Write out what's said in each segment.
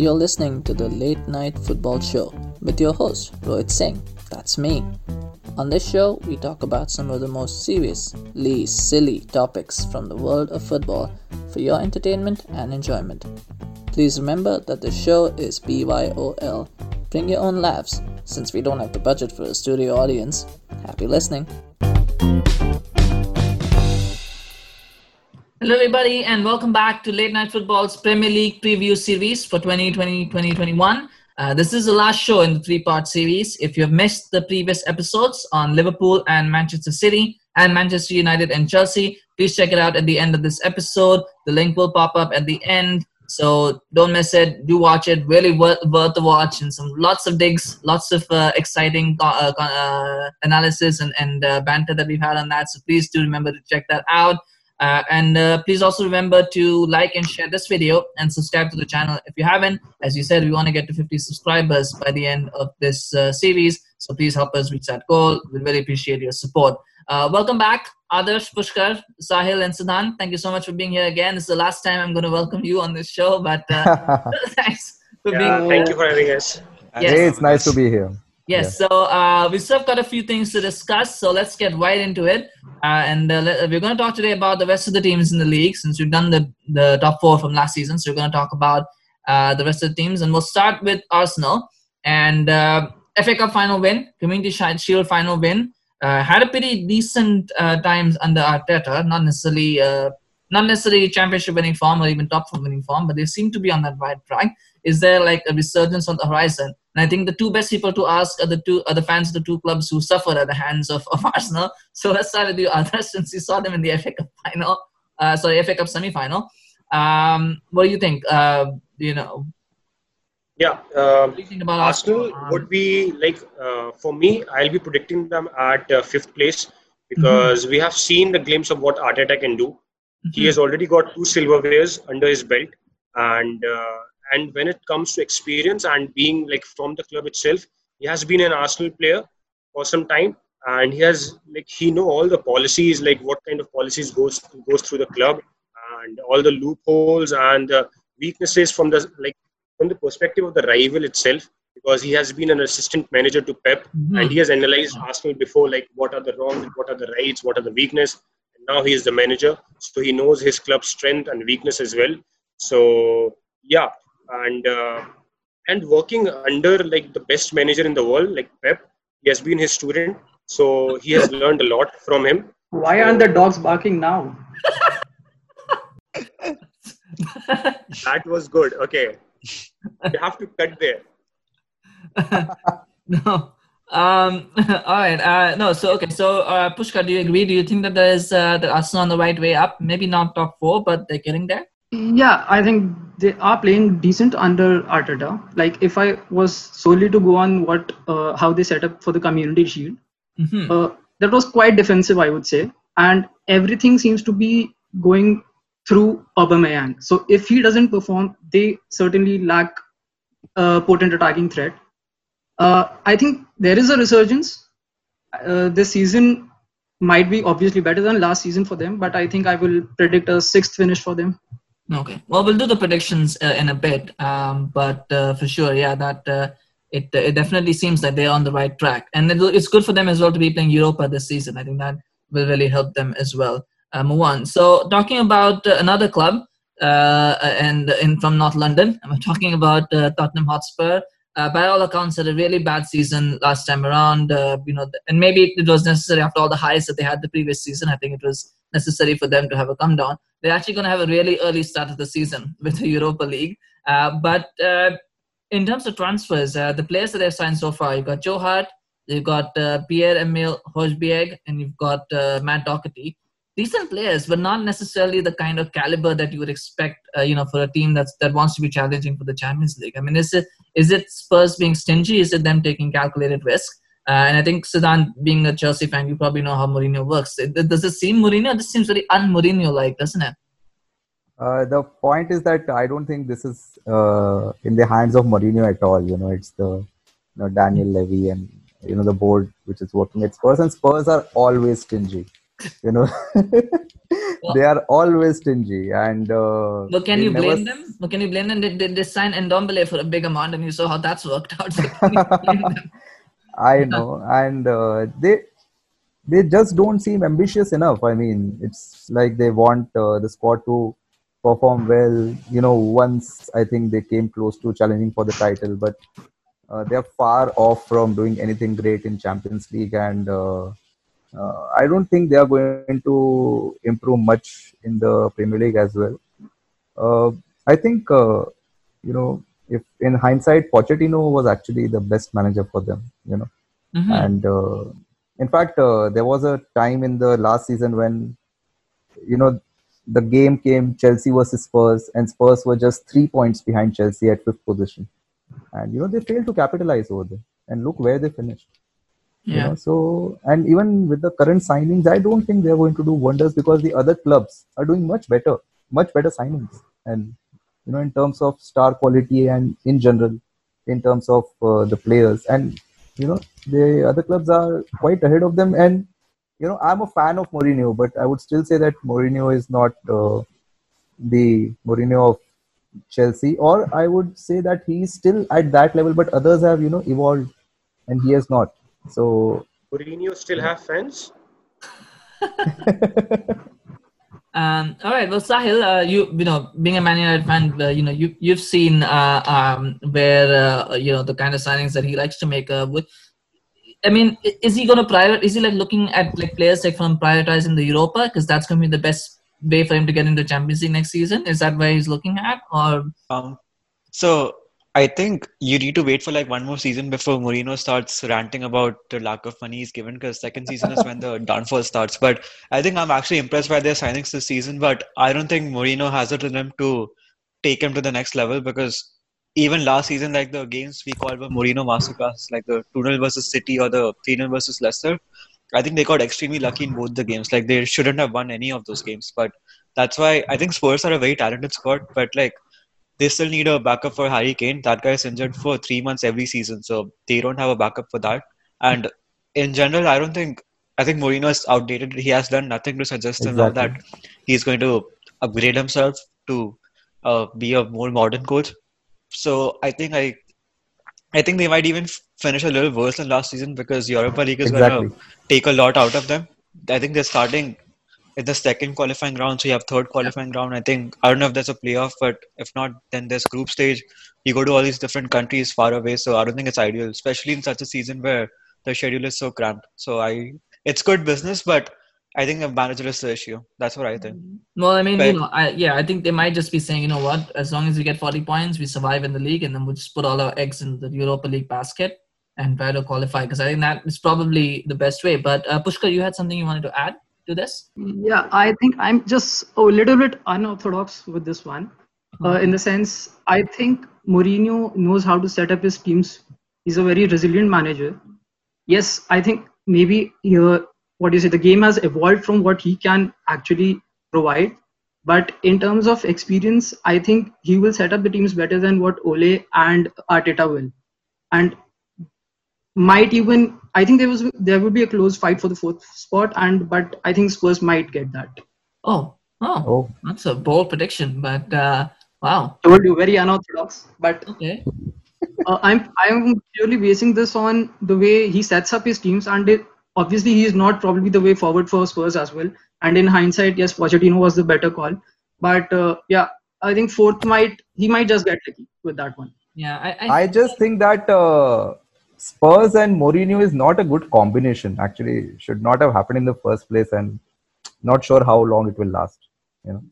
You're listening to the Late Night Football Show with your host, Rohit Singh. That's me. On this show, we talk about some of the most serious, least silly topics from the world of football for your entertainment and enjoyment. Please remember that the show is BYOL. Bring your own laughs, since we don't have the budget for a studio audience. Happy listening. Hello, everybody, and welcome back to Late Night Football's Premier League preview series for 2020 2021. Uh, this is the last show in the three part series. If you have missed the previous episodes on Liverpool and Manchester City and Manchester United and Chelsea, please check it out at the end of this episode. The link will pop up at the end. So don't miss it. Do watch it. Really worth, worth the watch and some lots of digs, lots of uh, exciting uh, uh, analysis and, and uh, banter that we've had on that. So please do remember to check that out. Uh, and uh, please also remember to like and share this video and subscribe to the channel if you haven't. As you said, we want to get to 50 subscribers by the end of this uh, series. So please help us reach that goal. We really appreciate your support. Uh, welcome back, Adarsh, Pushkar, Sahil, and Siddhant. Thank you so much for being here again. This is the last time I'm going to welcome you on this show, but uh, thanks for yeah, being Thank you for having us. Yes. Hey, it's nice to be here. Yes, so uh, we still have got a few things to discuss, so let's get right into it. Uh, and uh, let, we're going to talk today about the rest of the teams in the league since we've done the, the top four from last season. So we're going to talk about uh, the rest of the teams, and we'll start with Arsenal and uh, FA Cup final win, Community Shield final win. Uh, had a pretty decent times under Arteta, not necessarily not necessarily championship winning form or even top four winning form, but they seem to be on that right track. Is there like a resurgence on the horizon? And I think the two best people to ask are the two are the fans of the two clubs who suffered at the hands of, of Arsenal. So let's start with you, Adarsh, since you saw them in the FA Cup final, uh, sorry, FA Cup semi-final. Um, what do you think? Uh, you know, Yeah, um, what do you think about Arsenal Arsenal? Um, would be like uh, for me. I'll be predicting them at uh, fifth place because we have seen the glimpse of what Arteta can do. He has already got two silverwares under his belt, and uh, and when it comes to experience and being like from the club itself, he has been an Arsenal player for some time, and he has like he know all the policies, like what kind of policies goes goes through the club, and all the loopholes and the weaknesses from the like from the perspective of the rival itself because he has been an assistant manager to Pep mm-hmm. and he has analyzed Arsenal before like what are the wrongs, what are the rights, what are the weakness. And now he is the manager, so he knows his club's strength and weakness as well. So yeah, and uh, and working under like the best manager in the world, like Pep, he has been his student, so he has learned a lot from him. Why aren't the dogs barking now? That was good. Okay, you have to cut there. no. Um, all right. Uh, no. So okay. So uh, Pushkar, do you agree? Do you think that there is uh, that Arsenal on the right way up? Maybe not top four, but they're getting there. Yeah, I think they are playing decent under Arteta. Like if I was solely to go on what uh, how they set up for the Community Shield, Mhm. uh, that was quite defensive, I would say, and everything seems to be going through Aubameyang. So if he doesn't perform, they certainly lack a potent attacking threat. Uh, I think there is a resurgence. Uh, this season might be obviously better than last season for them, but I think I will predict a sixth finish for them. Okay. Well, we'll do the predictions uh, in a bit, um, but uh, for sure, yeah, that uh, it it definitely seems that they're on the right track, and it's good for them as well to be playing Europa this season. I think that will really help them as well. Uh, move on. So, talking about uh, another club, uh, and in from North London, I'm talking about uh, Tottenham Hotspur. Uh, by all accounts, had a really bad season last time around. Uh, you know, and maybe it was necessary after all the highs that they had the previous season. I think it was necessary for them to have a come down. They're actually going to have a really early start of the season with the Europa League. Uh, but uh, in terms of transfers, uh, the players that they've signed so far, you've got Joe Hart, you've got uh, Pierre Emile Hojbjerg, and you've got uh, Matt Doherty. decent players, but not necessarily the kind of caliber that you would expect, uh, you know, for a team that's that wants to be challenging for the Champions League. I mean, is it is it Spurs being stingy? Is it them taking calculated risk? Uh, and I think Siddhant, being a Chelsea fan, you probably know how Mourinho works. Does it seem Mourinho? This seems very un-Mourinho-like, doesn't it? Uh, the point is that I don't think this is uh, in the hands of Mourinho at all. You know, it's the you know, Daniel Levy and you know the board which is working at Spurs, and Spurs are always stingy. You know, they are always stingy, and. Uh, but can you blame them? But can you blame them? They, they, they signed Ndombele for a big amount, and you saw how that's worked out. I know, and uh, they they just don't seem ambitious enough. I mean, it's like they want uh, the squad to perform well. You know, once I think they came close to challenging for the title, but uh, they're far off from doing anything great in Champions League, and uh, uh, I don't think they are going to improve much in the Premier League as well. Uh, I think you know if in hindsight, Pochettino was actually the best manager for them. You know, mm-hmm. and uh, in fact, there was a time in the last season when you know the game came Chelsea versus Spurs, and Spurs were just three points behind Chelsea at fifth position, and you know they failed to capitalize over there. And look where they finished. Yeah. You know, so and even with the current signings, I don't think they're going to do wonders because the other clubs are doing much better, much better signings, and you know in terms of star quality and in general, in terms of uh, the players, and you know the other clubs are quite ahead of them, and you know, I'm a fan of Mourinho, but I would still say that Mourinho is not uh, the Mourinho of Chelsea, or I would say that he's still at that level, but others have, you know, evolved, and he has not. So Mourinho still have fans. Um, all right. Well, Sahil, uh, you you know, being a Man United fan, uh, you know, you you've seen uh, um, where uh, you know the kind of signings that he likes to make. Uh, with I mean, is he going to prioritize? Is he like looking at like players like from prioritizing the Europa because that's going to be the best way for him to get into Champions League next season? Is that where he's looking at, or? Um, so I think you need to wait for like one more season before Mourinho starts ranting about the lack of money he's given because second season is when the downfall starts. But I think I'm actually impressed by their signings this season. But I don't think Mourinho has it in him to take him to the next level because even last season, like the games we called were Mourinho masterclass, like the 2 0 versus City or the 3 0 versus Leicester, I think they got extremely lucky in both the games. Like they shouldn't have won any of those games. But that's why I think Spurs are a very talented squad, but like they still need a backup for Harry Kane. That guy is injured for three months every season, so they don't have a backup for that. And in general, I don't think I think Mourinho is outdated. He has done nothing to suggest exactly. now that he's going to upgrade himself to uh, be a more modern coach. So I think I, I think they might even finish a little worse than last season because Europa League is exactly. going to take a lot out of them. I think they're starting in the second qualifying round, so you have third qualifying round. I think I don't know if there's a playoff, but if not, then there's group stage. You go to all these different countries far away, so I don't think it's ideal, especially in such a season where the schedule is so cramped. So I, it's good business, but I think a manager is the issue. That's what I think. Well, I mean, but, you know, I, yeah, I think they might just be saying, you know what, as long as we get 40 points, we survive in the league, and then we'll just put all our eggs in the Europa League basket and try to qualify. Because I think that is probably the best way. But uh, Pushkar, you had something you wanted to add to this? Yeah, I think I'm just a little bit unorthodox with this one. Uh, in the sense, I think Mourinho knows how to set up his teams. He's a very resilient manager. Yes, I think maybe here what you say, the game has evolved from what he can actually provide but in terms of experience i think he will set up the teams better than what ole and arteta will and might even i think there was there would be a close fight for the fourth spot and but i think spurs might get that oh oh, oh. that's a bold prediction but uh wow I told you very unorthodox but okay uh, i'm i'm purely basing this on the way he sets up his teams and it, obviously he is not probably the way forward for Spurs as well. And in hindsight, yes, Pochettino was the better call. But uh, yeah, I think fourth might he might just get lucky with that one. Yeah, I I, I just think that uh, Spurs and Mourinho is not a good combination. Actually, should not have happened in the first place, and not sure how long it will last. You know.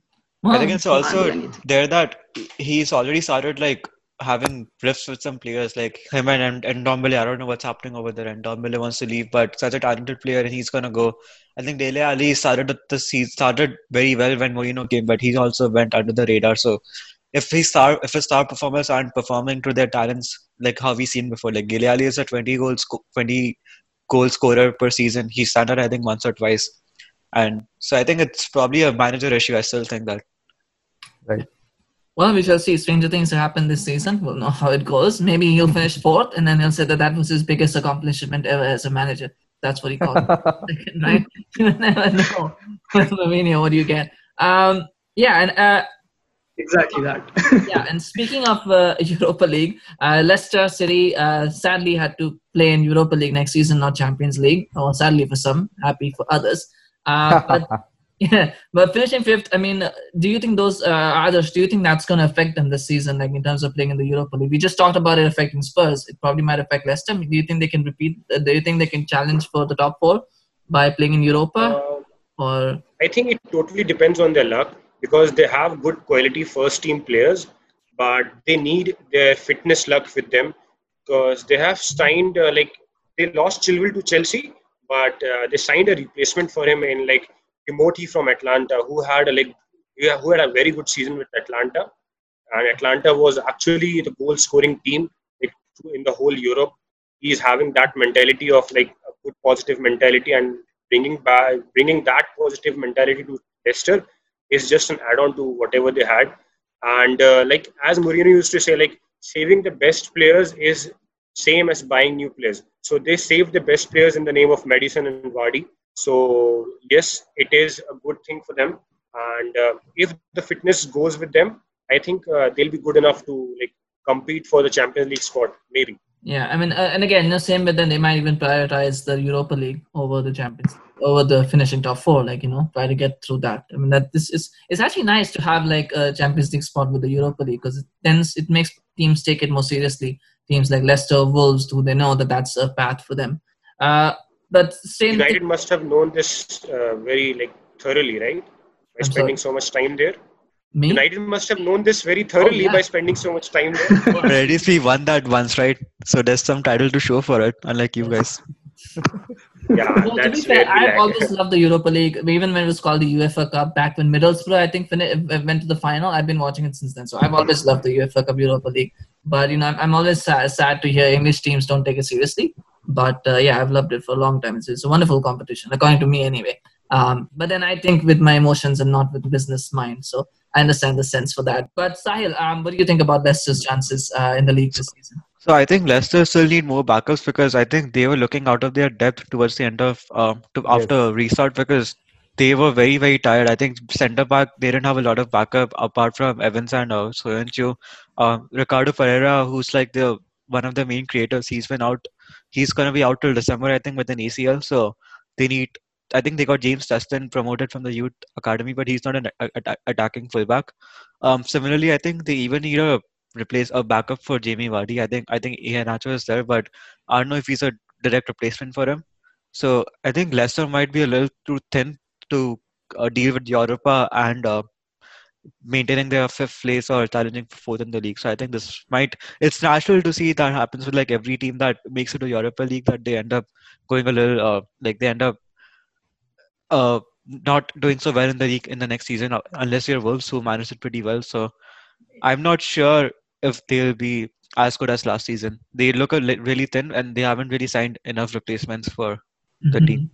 Well, I think it's also there that he's already started like having rifts with some players like him and and Ndombele. I don't know what's happening over there. And Ndombele wants to leave, but such a talented player, and he's gonna go. I think Dele Ali started the season started very well when Mourinho came, but he also went under the radar. So if he star if his star performers aren't performing to their talents like how we seen before, like Dele Ali is a 20 goals 20 goal scorer per season. He started I think once or twice, and so I think it's probably a manager issue. I still think that. Right. Well, we shall see. Stranger things happen this season. We'll know how it goes. Maybe he'll finish fourth, and then he'll say that that was his biggest accomplishment ever as a manager. That's what he called it. right? You never know. Mourinho, what do you get? Um, yeah, and uh, exactly that. yeah, and speaking of uh, Europa League, uh, Leicester City uh, sadly had to play in Europa League next season, not Champions League. Or sadly for some, happy for others. Uh, but yeah, but finishing fifth, I mean, do you think those uh, others? Do you think that's going to affect them this season, like in terms of playing in the Europa League? We just talked about it affecting Spurs. It probably might affect Leicester. Do you think they can repeat? Uh, do you think they can challenge for the top four by playing in Europa? Uh, or I think it totally depends on their luck because they have good quality first team players, but they need their fitness luck with them. Because they have signed uh, like they lost Chilwell to Chelsea, but uh, they signed a replacement for him in like Timothy from Atalanta, who had a like who had a very good season with Atalanta, and Atalanta was actually the goal scoring team like, in the whole Europe. He's having that mentality of like a good positive mentality and bringing back bringing that positive mentality to Leicester is just an add-on to whatever they had. And uh, like as Mourinho used to say, like saving the best players is same as buying new players. So they saved the best players in the name of Maddison and Vardy. So yes, it is a good thing for them. And uh, if the fitness goes with them, I think uh, they'll be good enough to like compete for the Champions League spot, maybe. Yeah, I mean, uh, and again, the same, but then they might even prioritize the Europa League over the Champions, over the finishing top four. Like you know, try to get through that. I mean, that this is it's actually nice to have like a Champions League spot with the Europa League because it then it makes teams take it more seriously. Teams like Leicester, Wolves, who they know that that's a path for them. Uh, but same United must have known this uh, very like thoroughly, right? By I'm spending sorry? so much time there. Me? United must have known this very thoroughly yeah. by spending so much time there. But at least we won that once, right? So there's some title to show for it, unlike you guys. yeah, Well, to be fair, I've always loved the Europa League, even when it was called the UEFA Cup back when Middlesbrough, I think, fin- went to the final. I've been watching it since then, so I've always loved the UEFA Cup Europa League. But you know, I'm, I'm always sad, sad to hear English teams don't take it seriously. But uh, yeah, I've loved it for a long time. It's, it's a wonderful competition, according to me, anyway. Um, but then I think with my emotions and not with business mind, so I understand the sense for that. But Sahil, um, what do you think about Leicester's chances uh, in the league this season? So I think Leicester still need more backups because I think they were looking out of their depth towards the end of um, to, after restart because they were very very tired. I think centre back they didn't have a lot of backup apart from Evans and uh, Soyuncu. Uh, Ricardo Pereira, who's like the one of the main creators, he's been out. He's gonna be out till December, I think, with an ACL. So they need. I think they got James Justin promoted from the youth academy, but he's not an a- a- attacking fullback. Um, similarly, I think they even need a replace a backup for Jamie Vardy. I think I think Iheanacho is there, but I don't know if he's a direct replacement for him. So I think Leicester might be a little too thin to uh, deal with Europa and uh, maintaining their fifth place or challenging fourth in the league. So I think this might it's natural to see that happens with like every team that makes it to Europa League that they end up going a little uh, like they end up uh not doing so well in the league in the next season uh, unless you're Wolves who managed it pretty well. So I'm not sure if they'll be as good as last season. They look a li- really thin and they haven't really signed enough replacements for the team.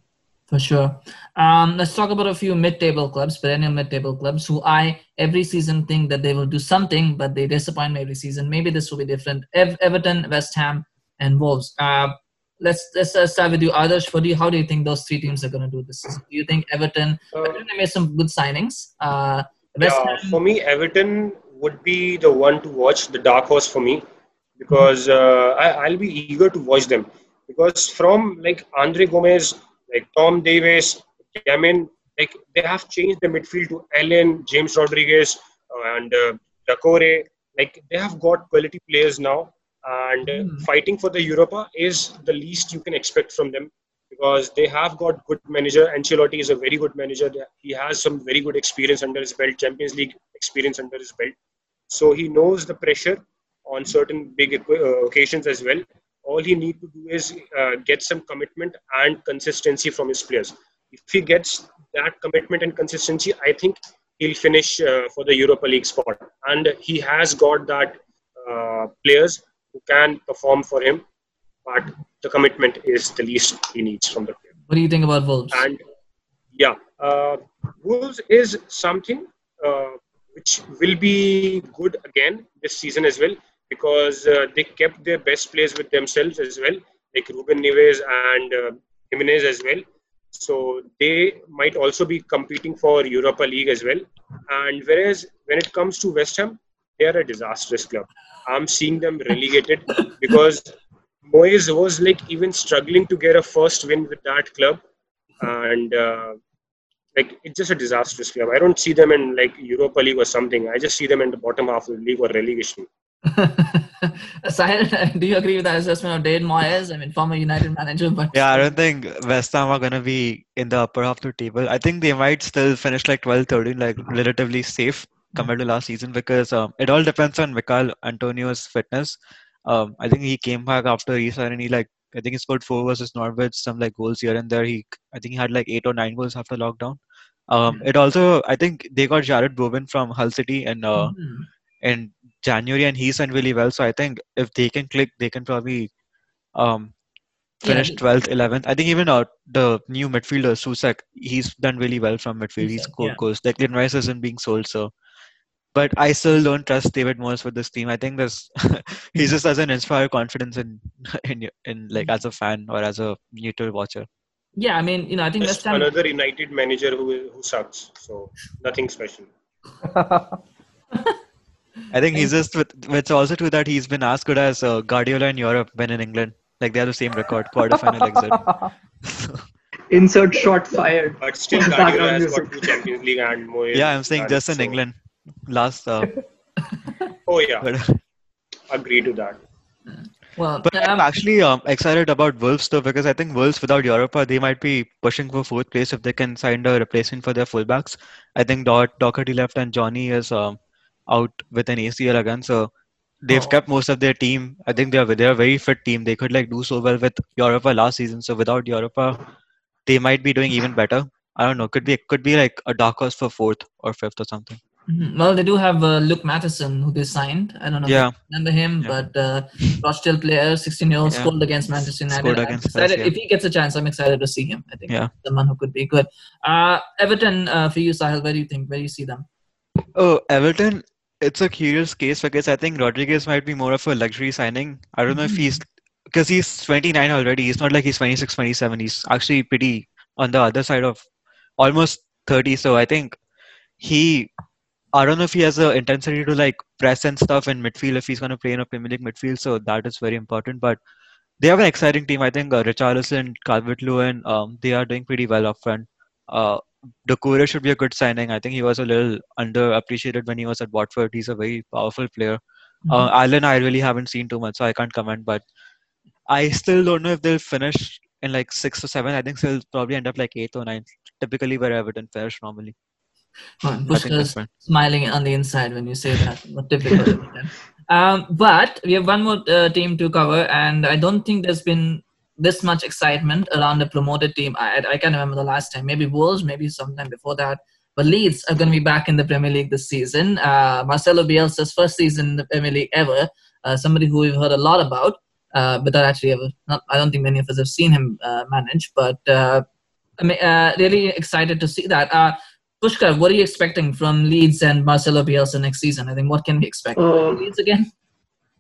For sure. Um, let's talk about a few mid-table clubs, perennial mid-table clubs, who I every season think that they will do something, but they disappoint me every season. Maybe this will be different. Ev- Everton, West Ham, and Wolves. Uh, let's let's uh, start with you, Adarsh. What do you, how do you think those three teams are going to do this season? Do you think Everton? Everton made some good signings. Uh, West Yeah, Ham, for me, Everton would be the one to watch, the dark horse for me, because uh, I, I'll be eager to watch them. Because from like Andre Gomes, like Tom Davies, Yamin, like they have changed the midfield to Allen, James Rodriguez, uh, and uh, Doucouré. Like they have got quality players now, and uh, fighting for the Europa is the least you can expect from them because they have got good manager. Ancelotti is a very good manager. He has some very good experience under his belt, Champions League experience under his belt. So he knows the pressure on certain big uh, occasions as well. All he need to do is uh, get some commitment and consistency from his players. If he gets that commitment and consistency, I think he'll finish uh, for the Europa League spot. And he has got that uh, players who can perform for him, but the commitment is the least he needs from the player. What do you think about Wolves? And yeah, uh, Wolves is something uh, which will be good again this season as well because uh, they kept their best players with themselves as well, like Ruben Neves and uh, Jimenez as well. So they might also be competing for Europa League as well. And whereas when it comes to West Ham, they are a disastrous club. I'm seeing them relegated because Moyes was like even struggling to get a first win with that club, and uh, like it's just a disastrous club. I don't see them in like Europa League or something. I just see them in the bottom half of the league or relegation. Sahil, do you agree with that assessment of David Moyes? I mean, former United manager, but Yeah, I don't think West Ham are gonna be in the upper half of the table. I think they might still finish like 12, 13, like relatively safe compared to last season because um, it all depends on Michael Antonio's fitness. Um, I think he came back after restart and he like I think he scored four versus Norwich, some like goals here and there. He I think he had like eight or nine goals after lockdown. Um, it also I think they got Jarrod Bowen from Hull City and uh, Mhm. in January, and he's done really well. So I think if they can click, they can probably um, finish they- 12th, 11th. I think even uh, the new midfielder Souček, he's done really well from midfield. He's yeah. goals. Declan Rice isn't being sold, so. But I still don't trust David Moyes with this team. I think this he just doesn't inspire confidence in in in like as a fan or as a neutral watcher. yeah, I mean, you know, I think West Just Ham. another United manager who who sucks. So nothing special. I think he's just with. It's also true that he's been as good as uh, Guardiola in Europe when in England. Like they have the same record, quarterfinal exit. Insert shot fired. But still, Background Guardiola has got music. two Champions League and Moyes. yeah, I'm saying just in so- England. Last, uh, Oh yeah, but agree to that. Well, but I'm um, actually um, excited about Wolves though because I think Wolves without Europa they might be pushing for fourth place if they can find a replacement for their fullbacks. I think Dot Doherty left and Jonny is um, out with an ACL again, so they've Oh. kept most of their team. I think they're they're a very fit team. They could like do so well with Europa last season. So without Europa, they might be doing even better. I don't know. Could be could be like a dark horse for fourth or fifth or something. Mhm. well, they do have uh, Luke Matheson, who they signed. I don't know Yeah. if you remember him, Yeah. but uh, Rochdale player, 16 year old, Yeah. scored against Manchester United. Scored against us, excited. yeah. If he gets a chance, I'm excited to see him. I think Yeah. someone who could be good. Uh, Everton, uh, for you, Sahil, where do you think? Where do you see them? Oh, Everton, it's a curious case because I think Rodriguez might be more of a luxury signing. I don't know if he's because he's 29 already. He's not like he's 26, 27. He's actually pretty on the other side of almost 30. So I think he, I don't know if he has the intensity to like press and stuff in midfield if he's going to play in a Premier League midfield. So that is very important. But they have an exciting team. I think uh, Richarlison, Calvert-Lewin, um, they are doing pretty well up front. Uh, Doucouré should be a good signing. I think he was a little underappreciated when he was at Watford. He's a very powerful player. Uh, Allen, I really haven't seen too much, so I can't comment. But I still don't know if they'll finish in like six or seven. I think they'll probably end up like eighth or ninth. Typically, where Everton finish normally. Well, I think Pushkar's that's fine. smiling on the inside when you say that. What typical. um, but we have one more uh, team to cover, and I don't think there's been this much excitement around the promoted team. I, I can't remember the last time. Maybe Wolves, maybe sometime before that. But Leeds are going to be back in the Premier League this season. Uh, Marcelo Bielsa's first season in the Premier League ever. Uh, somebody who we've heard a lot about, uh, but that actually ever. Not, I don't think many of us have seen him uh, manage. But uh, I mean, uh, really excited to see that. Uh, Pushkar, what are you expecting from Leeds and Marcelo Bielsa next season? I think what can we expect? Uh, Leeds again?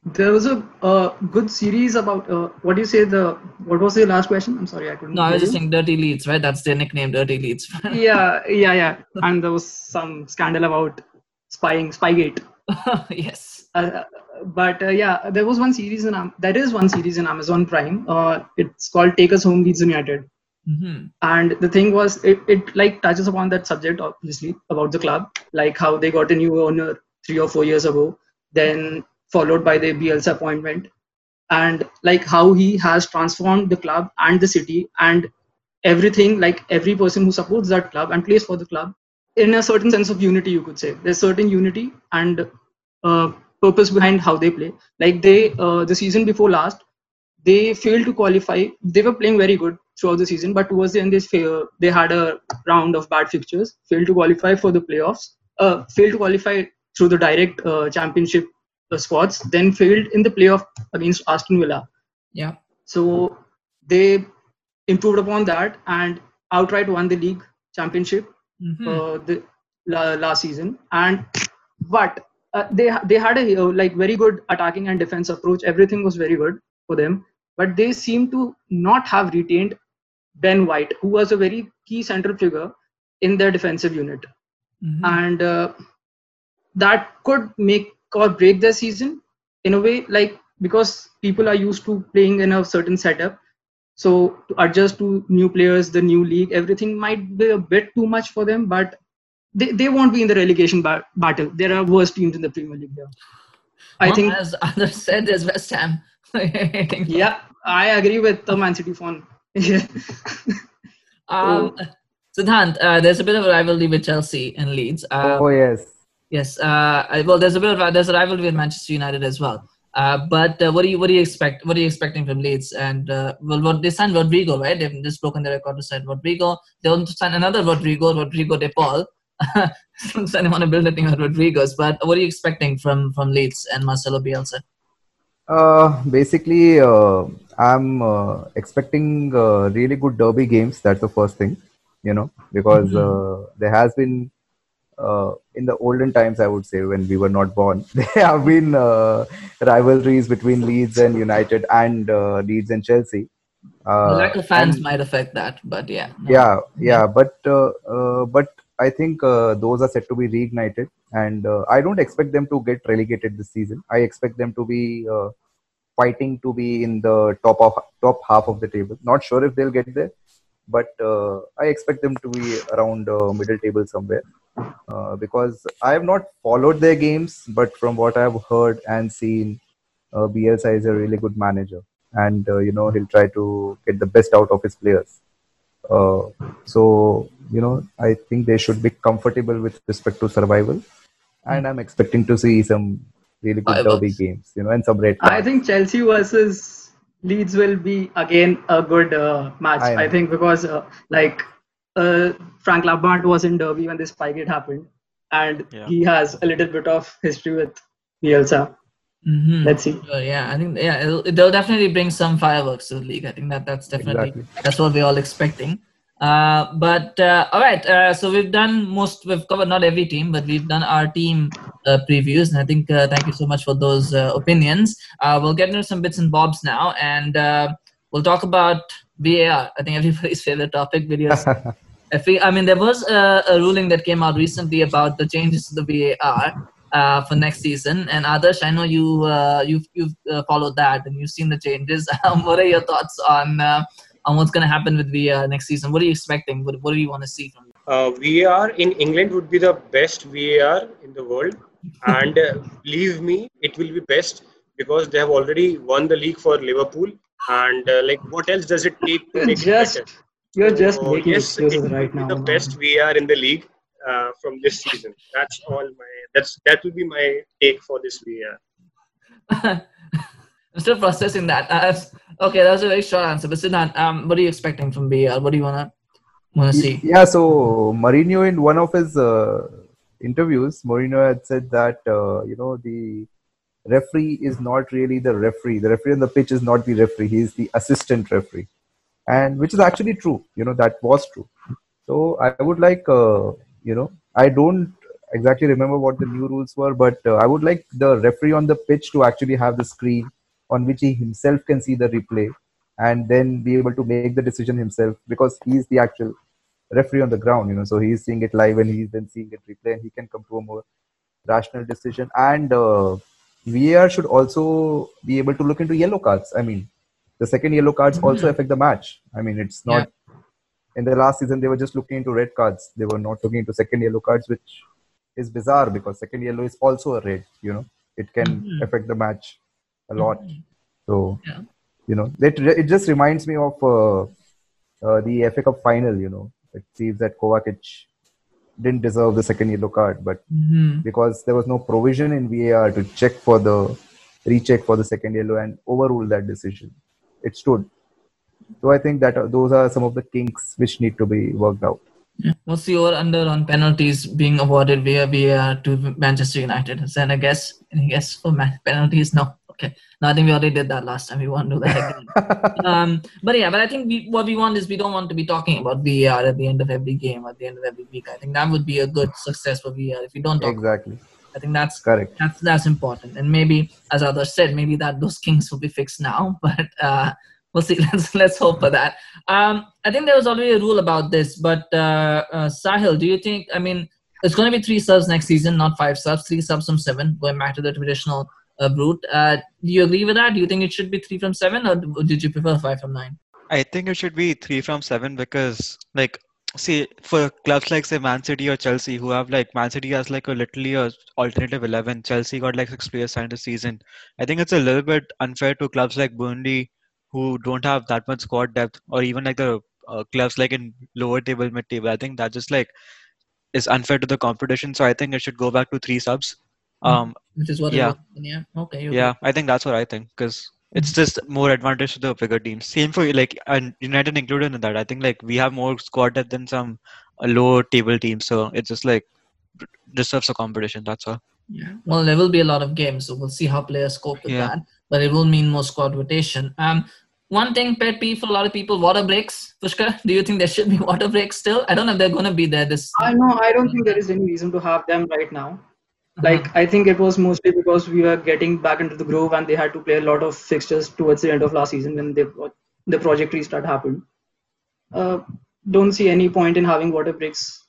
There was a uh, good series about uh, what do you say the what was the last question? I'm sorry, I couldn't. No, I was just saying Dirty Leeds, right? That's their nickname, Dirty Leeds. yeah, yeah, yeah. And there was some scandal about spying, Spygate. yes. Uh, but uh, yeah, there was one series in Am- there is one series in Amazon Prime. Uh, it's called Take Us Home, Leeds United. Hmm And the thing was, it, it like touches upon that subject obviously about the club, like how they got a new owner three or four years ago, then followed by the Bielsa appointment, and like how he has transformed the club and the city and everything, like every person who supports that club and plays for the club, in a certain sense of unity, you could say. There's certain unity and uh, purpose behind how they play. Like they, uh, the season before last, they failed to qualify. They were playing very good throughout the season, but towards the end, they fail, they had a round of bad fixtures, failed to qualify for the playoffs, uh, failed to qualify through the direct uh, championship uh, spots, then failed in the playoff against Aston Villa. Yeah. So they improved upon that and outright won the league championship Mhm. uh, the la- last season. And but uh, they they had a uh, like very good attacking and defense approach. Everything was very good for them, but they seem to not have retained Ben White, who was a very key central figure in their defensive unit, Mhm. and uh, that could make or break their season in a way like because people are used to playing in a certain setup. So to adjust to new players the new league everything might be a bit too much for them but they, they won't be in the relegation ba- battle. There are worse teams in the premier league there i Well, think as others said, there's West Ham. I yeah i agree with the man city fan yeah Um, Siddhant, uh, there's a bit of a rivalry with Chelsea and Leeds. Uh, oh yes. Yes. Uh, well, there's a bit of there's a rivalry with Manchester United as well. Uh, but uh, what do you what do you expect? What are you expecting from Leeds? And uh, well, what they signed Rodrigo, right? They've just broken the record to sign Rodrigo. They want to sign another Rodrigo, Rodrigo De Paul. so they want to build a team of Rodrigos. But what are you expecting from from Leeds and Marcelo Bielsa? Uh, basically, uh, I'm uh, expecting uh, really good derby games. That's the first thing, you know, because uh, there has been uh, in the olden times, I would say, when we were not born, there have been uh, rivalries between Leeds and United and uh, Leeds and Chelsea. Uh, the lack of fans and- might affect that, but yeah. no. yeah yeah but uh, uh, but i think uh, those are set to be reignited and uh, i don't expect them to get relegated this season i expect them to be uh, fighting to be in the top of top half of the table. Not sure if they'll get there but uh, i expect them to be around uh, middle table somewhere. Uh, because i have not followed their games but from what i've heard and seen uh, bielsa is a really good manager. And uh, you know he'll try to get the best out of his players. Uh, so you know i think they should be comfortable with respect to survival. And i'm expecting to see some really good Survival. derby games you know and some red i think chelsea versus leeds will be again a good uh, match I I, think because uh, like uh, frank lampard was in derby when this spygate happened and Yeah. he has a little bit of history with bielsa Mhm. let's see Sure, yeah, I think yeah, it'll, they'll definitely bring some fireworks to the league. I think that that's definitely Exactly. that's what we're all expecting. Uh, but uh, all right, uh, so we've done most. We've covered not every team, but we've done our team uh, previews, and I think uh, thank you so much for those uh, opinions. Uh, we'll get into some bits and bobs now, and uh, we'll talk about VAR. I think everybody's favorite topic. Videos. I mean, there was a, a ruling that came out recently about the changes to the VAR uh, for next season. And Adarsh, I know you uh, you've you've uh, followed that and you've seen the changes. Um, what are your thoughts on uh, on what's going to happen with VAR next season? What are you expecting? What, what do you want to see from? it? Uh, VAR in England would be the best VAR in the world, and uh, believe me, it will be best because they have already won the league for Liverpool. And uh, like, what else does it take to You're make just it better? you're just So, making yes, it excuses right now the man. best VAR in the league uh, from this season. That's all my. That's that will be my take for this VAR. I'm still processing that. Uh, okay, that was a very short answer. But Siddhant, um, what are you expecting from VAR? What do you wanna wanna see? Yeah, so Mourinho in one of his uh, interviews, Mourinho had said that uh, you know the referee is not really the referee. The referee on the pitch is not the referee. He is the assistant referee, and which is actually true. You know that was true. So I would like uh, you know I don't exactly remember what the new rules were, but uh, I would like the referee on the pitch to actually have the screen on which he himself can see the replay and then be able to make the decision himself because he's the actual referee on the ground, you know. So he's seeing it live and he's then seeing it replay, and he can come to a more rational decision. And uh, VAR should also be able to look into yellow cards. I mean, the second yellow cards also affect the match. I mean, it's not. In the last season, they were just looking into red cards. They were not looking into second yellow cards, which is bizarre because second yellow is also a red. You know, it can Mhm. affect the match a lot. So Yeah. you know, it it just reminds me of uh, uh, the FA Cup final. You know, it seems that Kovacic didn't deserve the second yellow card, but Mhm. because there was no provision in VAR to check for the recheck for the second yellow and overrule that decision, it stood. So I think that uh, those are some of the kinks which need to be worked out. What's the over under on penalties being awarded via VAR to Manchester United? Is that a guess? Any guess for penalties? No. Okay. No, I think we already did that last time. We won't do that again. um, but yeah, but I think we, what we want is we don't want to be talking about VAR at the end of every game, at the end of every week. I think that would be a good success for VAR if we don't talk. Exactly. I think that's Correct. that's that's important. And maybe, as others said, maybe that those kinks will be fixed now. But uh, we'll see. Let's let's hope for that. Um, I think there was already a rule about this, but uh, uh, Sahil, do you think? I mean, it's going to be three subs next season, not five subs. Three subs from seven, going back to the traditional uh, route. Uh, do you agree with that? Do you think it should be three from seven, or did you prefer five from nine? I think it should be three from seven because, like, see, for clubs like say Man City or Chelsea, who have like Man City has like a literally a alternative eleven. Chelsea got like six players signed this season. I think it's a little bit unfair to clubs like Burnley, who don't have that much squad depth, or even like the uh, clubs like in lower table, mid table. I think that just like is unfair to the competition. So I think it should go back to three subs. Um, Which is what? yeah. Yeah. Okay. you yeah. I think that's what I think because it's just more advantage to the bigger teams. Same for like and United included in that. I think like we have more squad depth than some uh, lower table teams, so it's just like deserves a competition. That's all. Yeah. Well, there will be a lot of games, so we'll see how players cope with Yeah. that. But it will mean more squad rotation. Um, one thing, pet peeve for a lot of people: water breaks. Pushkar, do you think there should be water breaks still? I don't know if they're going to be there this. I know. I don't think there is any reason to have them right now. Uh-huh. Like I think it was mostly because we were getting back into the groove and they had to play a lot of fixtures towards the end of last season when they, the project restart happened. Uh, don't see any point in having water breaks.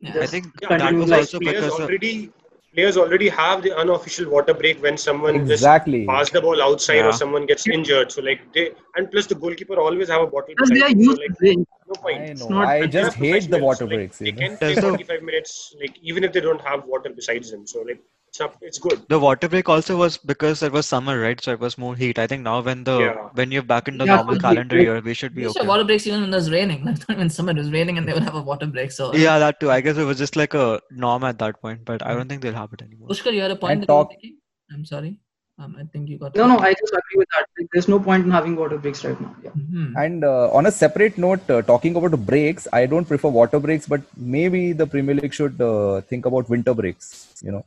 Yeah. I think that was like also players because of, already players already have the unofficial water break when someone Exactly. just pass the ball outside Yeah. or someone gets injured. So like they and plus the goalkeeper always have a bottle because they are him. So used like to no point. I know. I And they are just hate the professionals, water so, like, breaks. They can play There's 45 minutes, like even if they don't have water besides them. So like it's good. the water break also was because it was summer, right? So it was more heat. I think now when the Yeah. when you're back in the Yeah, normal calendar year, we should be They should okay. water breaks even when there's raining. Like not even summer, it was raining and they would have a water break. So Yeah, that too. I guess it was just like a norm at that point, but I don't think they'll have it anymore. Pushkar, you had a point And that talk- making? I'm sorry. Um, I think you got. No, no, I just agree with that. Like, there's no point in having water breaks right now. Yeah. Mhm. And uh, on a separate note, uh, talking about breaks, I don't prefer water breaks, but maybe the Premier League should uh, think about winter breaks. You know,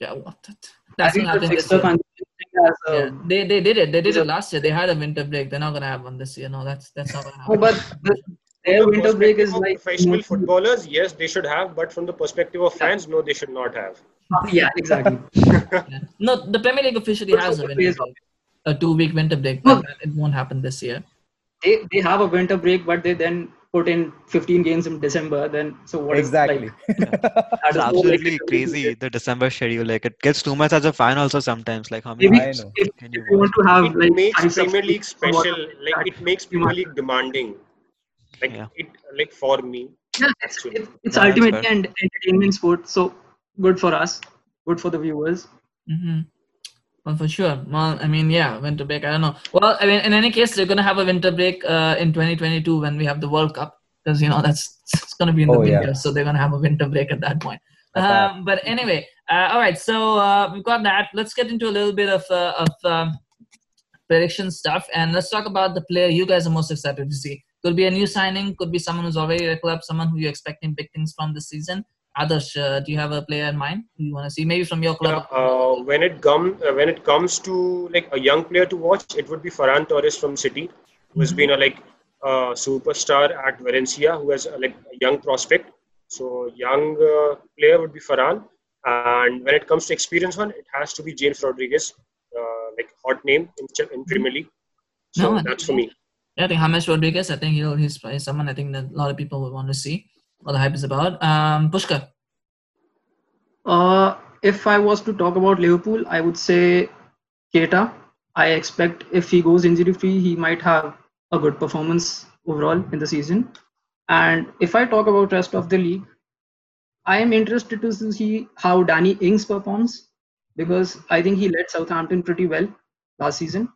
Yeah, what? the- I That's think not the happening this fixture year. congestion thing Yeah, they they did it. They did is it last year. They had a winter break. They're not gonna have one this year. No, that's that's not gonna no, happen. but the, their winter break is like professional footballers. Yes, they should have, but from the perspective of fans, no, they should not have. Yeah, exactly. Yeah. No, the Premier League officially But has a winter break, a two-week winter break, No. it won't happen this year. They they have a winter break, but they then put in 15 games in December. Then so what? exactly. like that It's absolutely like- crazy the December schedule. Like it gets too much as a fan also sometimes. Like how many Maybe I games know. if, can if you you want to have It like makes five Premier League special. Like that- it makes you Premier League demanding. Like Yeah. it, like for me, yeah, it's, actually. it's, it's ultimately an entertainment sport. So good for us, good for the viewers. hmm Well, for sure. Well, I mean, yeah, winter break. I don't know. Well, I mean, in any case, they're gonna have a winter break uh, in 2022 when we have the World Cup because you know that's it's gonna be in the Oh, yeah. winter, so they're gonna have a winter break at that point. Um, but anyway, uh, all right. So uh, we've got that. Let's get into a little bit of uh, of um, prediction stuff, and let's talk about the player you guys are most excited to see. Could be a new signing, could be someone who's already at a club, someone who you're expecting big things from this season. Others, uh, do you have a player in mind who you want to see? Maybe from your Yeah, club. uh, when it come uh, when it comes to like a young player to watch, it would be Ferran Torres from City, who has been a like uh, superstar at Valencia, who has like a young prospect. So young uh, player would be Ferran, and when it comes to experience one, it has to be James Rodriguez, uh, like hot name in, in Premier League. So No, that's for me. Yeah, I think James Rodriguez. I think he'll he's, he's someone I think that a lot of people would want to see. What the hype is about. Um, Pushkar. Uh, if I was to talk about Liverpool, I would say Keita. I expect if he goes injury free, he might have a good performance overall in the season. And if I talk about rest of the league, I am interested to see how Danny Ings performs because I think he led Southampton pretty well last season,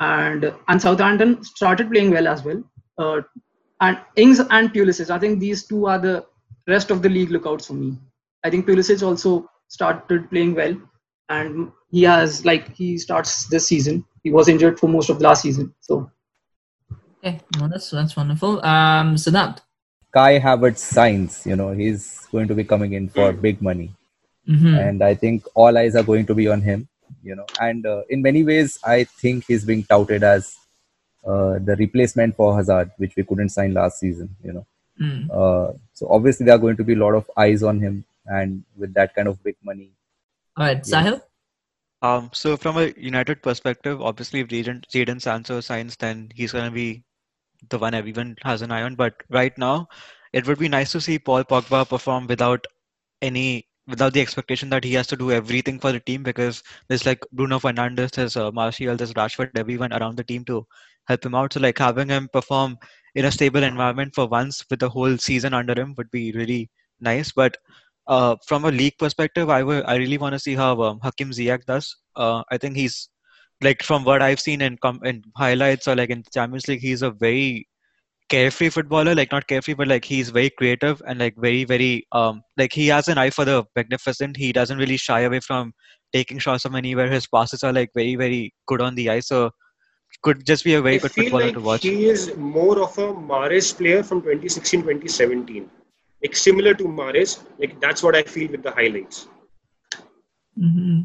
and and Southampton started playing well as well. Uh, and Ings and Pulisic, I think these two are the rest of the league lookouts for me. I think Pulisic also started playing well, and he has like he starts this season. He was injured for most of the last season, so Okay, no, that's that's wonderful. Um, Siddharth. Kai Havertz signs, you know, he's going to be coming in for big money. Mhm. And I think all eyes are going to be on him, you know. And uh, in many ways, I think he's being touted as uh, the replacement for Hazard, which we couldn't sign last season, you know. Mm. Uh, so obviously, there are going to be a lot of eyes on him. And with that kind of big money, All right, Sahil. Um, so from a United perspective, obviously if Jadon, Jadon Sancho signs, then he's gonna be the one everyone has an eye on. But right now, it would be nice to see Paul Pogba perform without any without the expectation that he has to do everything for the team because there's like Bruno Fernandes, there's uh, Martial, there's Rashford, everyone around the team to help him out. So like having him perform in a stable environment for once with the whole season under him would be really nice. But uh, from a league perspective, I I really want to see how um, Hakim Ziyech does. Uh, I think he's like from what I've seen in com- in highlights or like in Champions League, he's a very carefree footballer. Like not carefree, but like he's very creative and like very very um like he has an eye for the magnificent. He doesn't really shy away from taking shots from anywhere. His passes are like very very good on the eye. So could just be a very I good feel footballer like to watch. he is more of a Mahrez player from 2016-2017. Like similar to Mahrez, like that's what I feel with the highlights. Mm-hmm.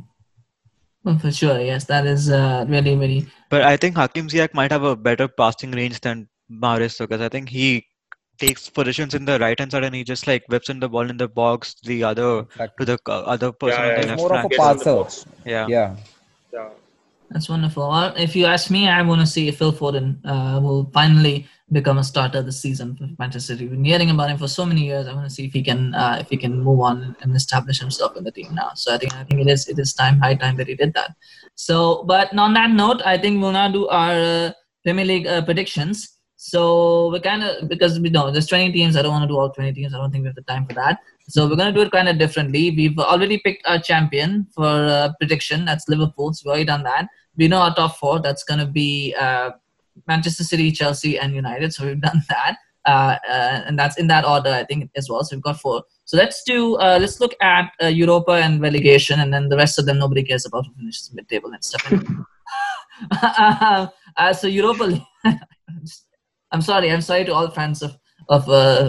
Well, for sure, yes, that is uh, really, really. But I think Hakim Ziyech might have a better passing range than Mahrez because I think he takes positions in the right hand side and he just like whips in the ball in the box the other to the uh, other person Yeah, on the he's left more of a flank. Gets on the passer. Yeah. Yeah. Yeah. That's wonderful. Well, if you ask me, I want to see if Phil Foden uh, will finally become a starter this season for Manchester City. We've been hearing about him for so many years. I want to see if he can uh, if he can move on and establish himself in the team now. So I think I think it is it is time high time that he did that. So, but on that note, I think we'll now do our uh, Premier League uh, predictions. So we're kind of because we know there's 20 teams. I don't want to do all 20 teams. I don't think we have the time for that. So we're gonna do it kind of differently. We've already picked our champion for uh, prediction. That's Liverpool. So we've already done that. We know our top four. That's gonna be uh, Manchester City, Chelsea, and United. So we've done that, uh, uh, and that's in that order, I think, as well. So we've got four. So let's do. Uh, let's look at uh, Europa and relegation, and then the rest of them nobody cares about who finishes mid-table and stuff. uh, so Europa. I'm sorry. I'm sorry to all fans of of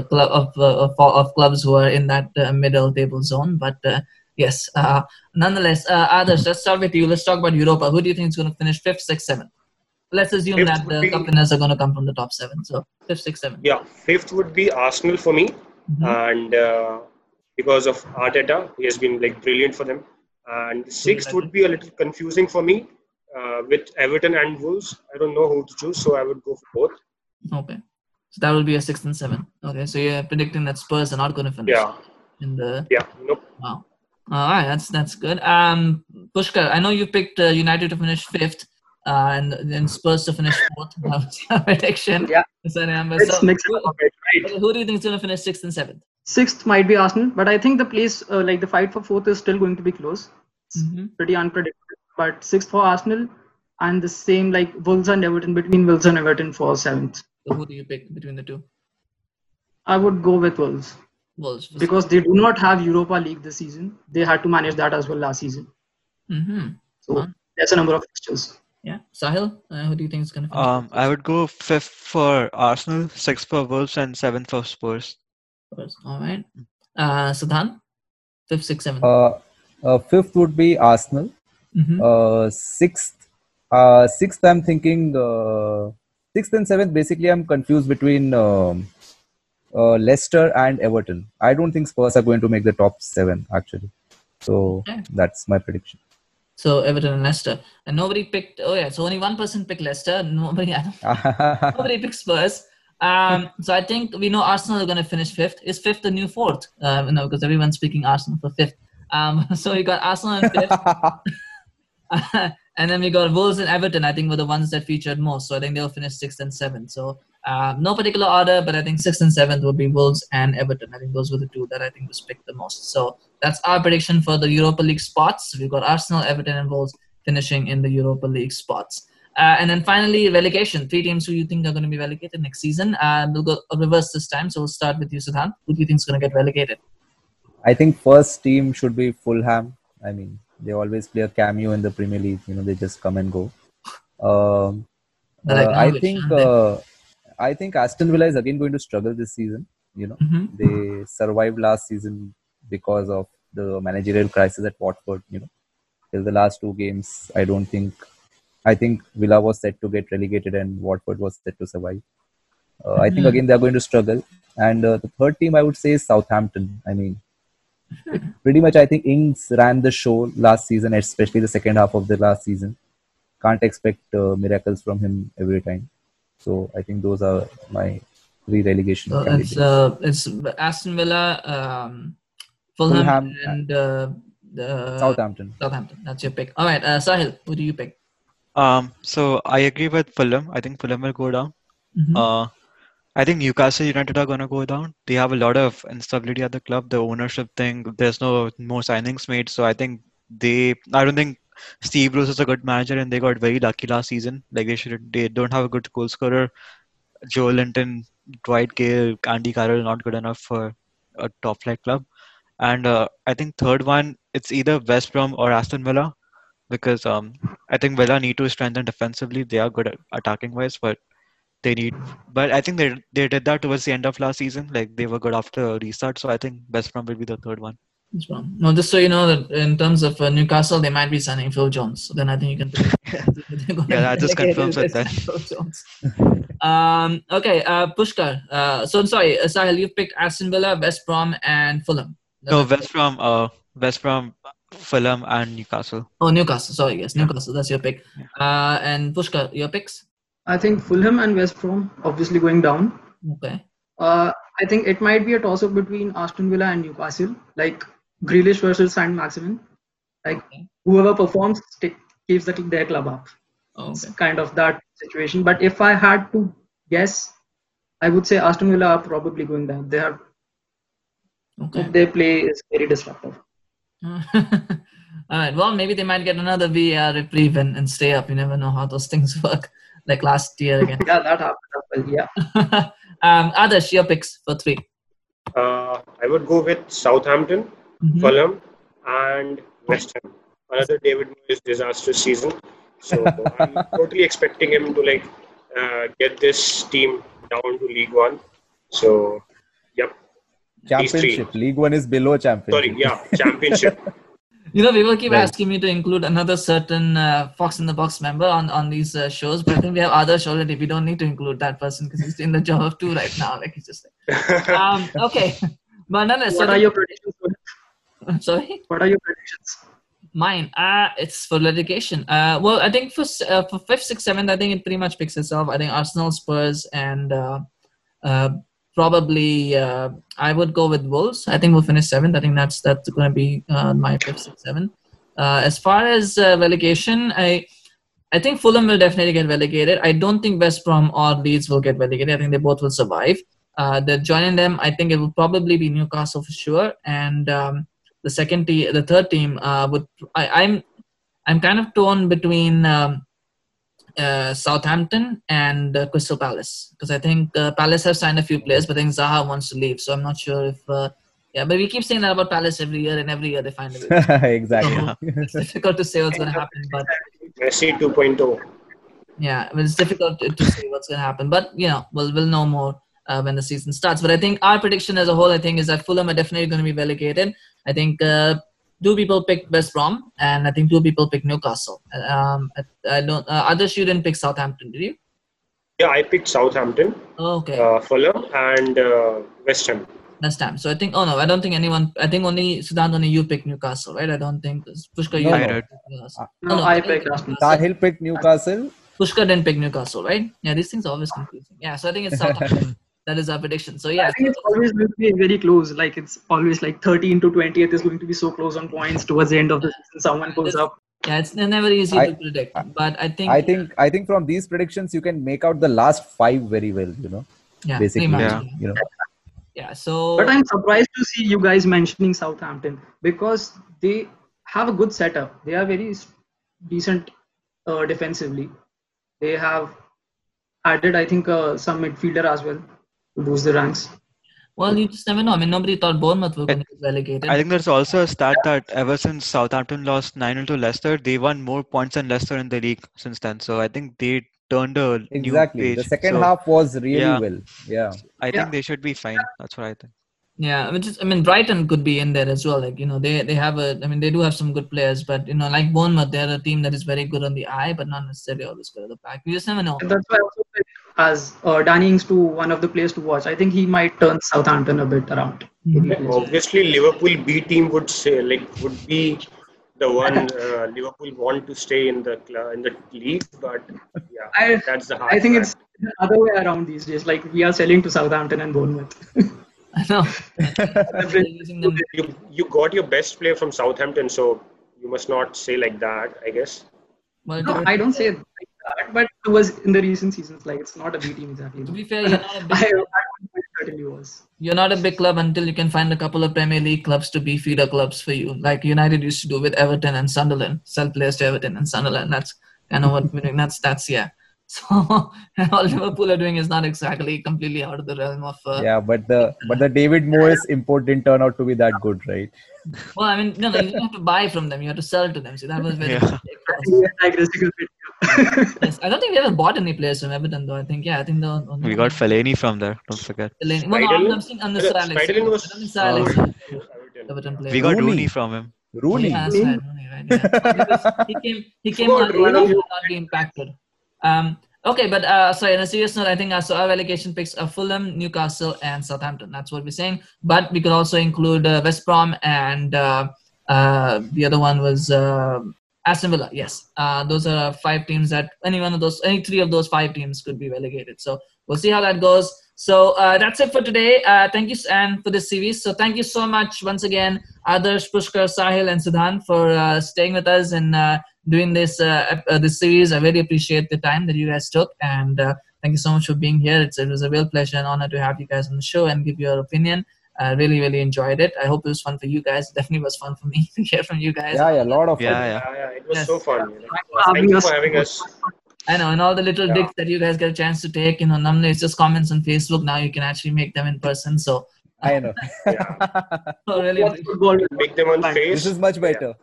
club of, of of clubs who are in that middle table zone, but. Yes. Uh, nonetheless, uh, others. Let's start with you. Let's talk about Europa. Who do you think is going to finish fifth, sixth, seventh? Let's assume Fifth that the be- cup winners are going to come from the top seven. So fifth, sixth, seventh. Yeah, fifth would be Arsenal for me, Mhm. and uh, because of Arteta, he has been like brilliant for them. And sixth would be a little confusing for me uh, with Everton and Wolves. I don't know who to choose, so I would go for both. Okay. So that will be a sixth and seventh. Okay. So you're predicting that Spurs are not going to finish Yeah, in the. yeah, nope. Wow. All right. That's that's good. Um, Pushkar, I know you picked uh, United to finish fifth. Uh, and then Spurs to finish fourth. That was your prediction. Yeah. Let's so mix it up. Right. who do you think is going to finish sixth and seventh? Sixth might be Arsenal, but I think the place, uh, like the fight for fourth, is still going to be close. It's Mhm. pretty unpredictable. But sixth for Arsenal, and the same like Wolves and Everton between Wolves and Everton for seventh. So who do you pick between the two? I would go with Wolves Wolves. because they do not have Europa League this season. They had to manage that as well last season. Mm-hmm. So Huh? there's a number of fixtures. Yeah. Sahil, uh, who do you think is going to finish? Um, I would go fifth for Arsenal, sixth for Wolves, and seventh for Spurs. first? All right. Uh, Siddhant, fifth, sixth, seventh. Uh, uh, fifth would be Arsenal. Mhm. Uh, sixth, uh, sixth, I'm thinking uh, sixth and seventh. Basically, I'm confused between um, uh, Leicester and Everton. I don't think Spurs are going to make the top seven actually. So Okay. that's my prediction. So Everton and Leicester, and nobody picked. Oh yeah, so only one person picked Leicester. Nobody, nobody picked Spurs. Um, so I think we know Arsenal are going to finish fifth. Is fifth the new fourth? Uh, no, because everyone's picking Arsenal for fifth. Um, so we got Arsenal in fifth. and then we got Wolves and Everton. I think were the ones that featured most. So I think they'll finish sixth and seventh. So um, no particular order, but I think sixth and seventh will be Wolves and Everton. I think those were the two that I think was picked the most. So that's our prediction for the Europa League spots. We've got Arsenal, Everton, and Wolves finishing in the Europa League spots. Uh, and then finally, relegation. Three teams who you think are going to be relegated next season. Uh, we'll go reverse this time. So we'll start with you, Siddhant. Who do you think is going to get relegated? I think first team should be Fulham. I mean, they always play a cameo in the Premier League. You know, they just come and go. Um, I like uh, I think uh, I think Aston Villa is again going to struggle this season. You know, Mhm. they survived last season because of the managerial crisis at Watford. You know, till the last two games, I don't think. I think Villa was set to get relegated and Watford was set to survive. Uh, I think Mhm. again they are going to struggle. And uh, the third team I would say is Southampton. I mean, pretty much I think Ings ran the show last season, especially the second half of the last season. Can't expect uh, miracles from him every time. So I think those are my three relegation So candidates. it's uh, it's Aston Villa, um, Fulham, Fulham, and uh, the Southampton. Southampton. That's your pick. All right, uh, Sahil, who do you pick? Um, so I agree with Fulham. I think Fulham will go down. Mhm. Uh, I think Newcastle United are gonna go down. They have a lot of instability at the club. The ownership thing. There's no more signings made, so I think they. I don't think Steve Bruce is a good manager, and they got very lucky last season. Like they should. They don't have a good goal scorer. Joelinton, Dwight Gayle, Andy Carroll not good enough for a top flight club. And uh, I think third one, it's either West Brom or Aston Villa, because um, I think Villa need to strengthen defensively. They are good at attacking wise, but they need. But I think they they did that towards the end of last season. Like they were good after restart. So I think West Brom will be the third one. What's wrong? No, just so you know that in terms of uh, Newcastle, they might be signing Phil Jones. So then I think you can. They're Yeah, that just relegate confirms if it then. Phil Jones. Um, okay, uh, Pushkar. Uh, so I'm sorry, uh, Sahil, you picked Aston Villa, West Brom, and Fulham. No, West Brom, uh, West Brom, Fulham, and Newcastle. Oh, Newcastle. Sorry, yes, Newcastle. That's your pick. Uh, and Pushkar, your picks. I think Fulham and West Brom obviously going down. Okay. Uh, I think it might be a toss up between Aston Villa and Newcastle, like Grealish versus Saint Maximin. Like whoever performs st- keeps the, their club up. It's kind of that situation. But if I had to guess, I would say Aston Villa are probably going down. They are. Their play is very disruptive. All right. Well, maybe they might get another VAR reprieve and, and stay up. You never know how those things work. Like last year again. Yeah, that happened as well. Yeah. um, Adarsh, your picks for three. Uh, I would go with Southampton, Mhm. Fulham, and West Ham. Another David Moyes disastrous season. So I'm totally expecting him to like uh, get this team down to League One. So, yep. Championship. League One is below championship. Sorry, yeah, championship. You know, people keep Right. asking me to include another certain uh, Fox in the Box member on, on these uh, shows, but I think we have others already. We don't need to include that person because he's in the job of two right now. Like he's just like, um, okay. But nonetheless, What so are the- your predictions? I'm sorry. What are your predictions? Mine, uh, it's for litigation. Uh, well, I think for uh, for fifth, sixth, seventh, I think it pretty much picks itself. I think Arsenal, Spurs, and uh, uh, probably uh, I would go with Wolves. I think we'll finish seventh. I think that's that's going to be uh, my fifth, sixth, seventh. Uh, as far as uh, relegation, I I think Fulham will definitely get relegated. I don't think West Brom or Leeds will get relegated. I think they both will survive. Uh, they're joining them. I think it will probably be Newcastle for sure, and um, the second team, the third team uh, would. I, I'm I'm kind of torn between um, uh, Southampton and uh, Crystal Palace because I think uh, Palace have signed a few players, but I think Zaha wants to leave, so I'm not sure if. Uh, yeah, but we keep saying that about Palace every year, and every year they find a way. exactly. So, it's difficult to say what's going to happen, but Messi 2.0. yeah, well, it's difficult to, to say what's going to happen, but you know, we'll we'll know more uh, when the season starts. But I think our prediction as a whole, I think, is that Fulham are definitely going to be relegated. I think uh, two people picked West Brom, and I think two people picked Newcastle. Um, I, I don't. Uh, others you didn't pick Southampton, did you? Yeah, I picked Southampton, Okay, uh, Fulham, and uh, West Ham. that's time. So I think. Oh no, I don't think anyone. I think only Siddhant, only you picked Newcastle, right? I don't think Pushkar, you No, didn't no. pick Newcastle. No, no, I didn't picked pick Newcastle. Sahil picked Newcastle. Pushkar didn't pick Newcastle, right? Yeah, these things are always confusing. Yeah, so I think it's Southampton. That is our prediction. So yeah, I think it's always going to be very close. Like it's always like 13 to 20th is going to be so close on points towards the end of the season. Someone pulls up. Yeah, it's never easy I- to predict, but I think I think I think from these predictions you can make out the last five very well. You know, yeah, basically, pretty. Yeah. you know. Yeah, so But I'm surprised to see you guys mentioning Southampton because they have a good setup. They are very decent uh, defensively. They have added, I think, uh, some midfielder as well to boost the ranks. Well, you just never know. I mean, nobody thought Bournemouth were going to get relegated. I think there's also a stat that ever since Southampton lost 9 to Leicester, they won more points than Leicester in the league since then. So I think they turned a Exactly. new The second So, half was really yeah. well. Yeah. I think Yeah. they should be fine. That's what I think. Yeah, which is, I mean, Brighton could be in there as well. Like, you know, they, they have a, I mean, they do have some good players, but, you know, like Bournemouth, they're a team that is very good on the eye, but not necessarily always good at the back. You just never know. And that's why I also picked as uh, Danny Ings to one of the players to watch. I think he might turn Southampton a bit around. Obviously, Liverpool B team would say like would be the one uh, Liverpool want to stay in the cl- in the league, but yeah, I, that's the hard I think part. it's the other way around these days. Like we are selling to Southampton and Bournemouth. I know. They're using them. you you got your best player from Southampton, so you must not say like that. I guess. Well, no, I don't say it but it was in the recent seasons. Like it's not a B team exactly. to be fair, you're not, a I, big, I it certainly was. you're not a big club until you can find a couple of Premier League clubs to be feeder clubs for you, like United used to do with Everton and Sunderland, sell players to Everton and Sunderland. That's kind of what we're doing. That's that's yeah. So all Liverpool are doing is not exactly completely out of the realm of. Uh, Yeah, but the but the David Moyes import didn't turn out to be that good, right? Well, I mean, no, no, you don't have to buy from them. You have to sell to them. See, that was very. Yeah. We are digressing a bit. Yes, I don't think we ever bought any players from Everton, though. I think, yeah, I think the only We got Fellaini from there. Don't forget. Delaney. Well, no, I'm seeing on the Sir Alex. Schneiderlin was- I don't think Sir Alex Everton player. We got Rooney. Rooney from him. Rooney. Yeah, that's right, Rooney, right, yeah. Because he came, he came Forgot on Rooney. he not being impacted. Um, okay, but uh, sorry, on a serious note, I think so our relegation picks are Fulham, Newcastle, and Southampton. That's what we're saying. But we could also include uh, West Brom and uh, uh, the other one was uh, Aston Villa. Yes, uh, those are five teams that any one of those, any three of those five teams could be relegated. So we'll see how that goes. So uh, that's it for today. Uh, thank you, and for this series. So thank you so much once again, Adarsh, Pushkar, Sahil, and Siddhant for uh, staying with us and uh, doing this uh, this series. I really appreciate the time that you guys took, and thank you so much for being here. It's, it was a real pleasure and honor to have you guys on the show and give your opinion. I really, really enjoyed it. I hope it was fun for you guys. It definitely was fun for me to hear from you guys. Yeah, yeah, a lot of Yeah, fun. yeah. Yeah, yeah, it was Yes. so fun. you for having Thank you us. for having us. I know, and all the little Yeah. dicks that you guys get a chance to take, you know, normally it's just comments on Facebook. Now you can actually make them in person. So, I know. I really Watch appreciate football. Make them on face. this is much better.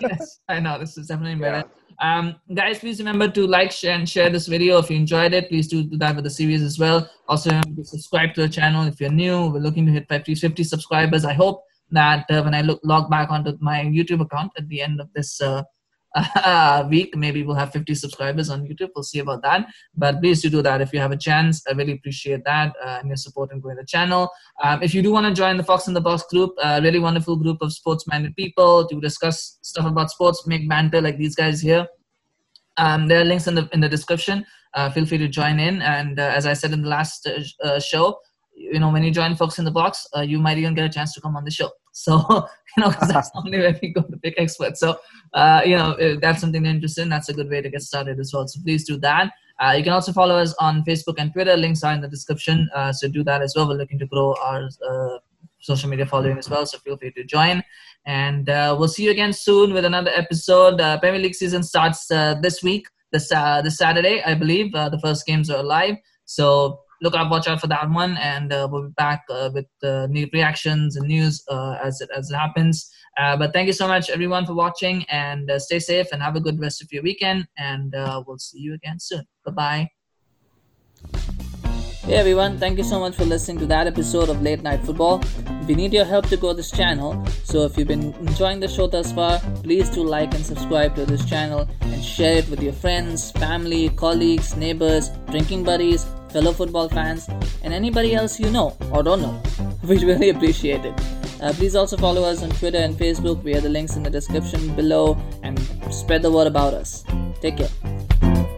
yes, I know this is definitely better. Um, guys, please remember to like, share, and share this video if you enjoyed it. Please do, do that with the series as well. Also, remember to subscribe to the channel if you're new. We're looking to hit 50, 50 subscribers. I hope that uh, when I look log back onto my YouTube account at the end of this uh, week, maybe we'll have 50 subscribers on YouTube. We'll see about that. But please do do that if you have a chance. I really appreciate that uh, and your support in growing the channel. Um, if you do want to join the Fox in the Box group, a really wonderful group of sports-minded people to discuss stuff about sports, make banter like these guys here. Um, there are links in the in the description. Uh, feel free to join in. And uh, as I said in the last uh, uh, show, you know when you join Fox in the Box, you might even get a chance to come on the show. So you know 'cause that's only where we go to pick experts. So uh, you know if that's something they're interested in. That's a good way to get started as well. So please do that. Uh, you can also follow us on Facebook and Twitter. Links are in the description. Uh, so do that as well. We're looking to grow our uh, social media following as well. So feel free to join. And uh, we'll see you again soon with another episode. Uh, Premier League season starts uh, this week, this this Saturday, I believe. The first games are live. So look out, watch out for that one, and uh, we'll be back uh, with uh, new reactions and news uh, as it as it happens. Uh, but thank you so much, everyone, for watching, and uh, stay safe and have a good rest of your weekend. And we'll see you again soon. Bye bye. Hey everyone, thank you so much for listening to that episode of Late Night Football. We need your help to grow this channel, so if you've been enjoying the show thus far, please do like and subscribe to this channel and share it with your friends, family, colleagues, neighbors, drinking buddies, fellow football fans, and anybody else you know or don't know. We'd really appreciate it. Uh, please also follow us on Twitter and Facebook via the links in the description below and spread the word about us. Take care.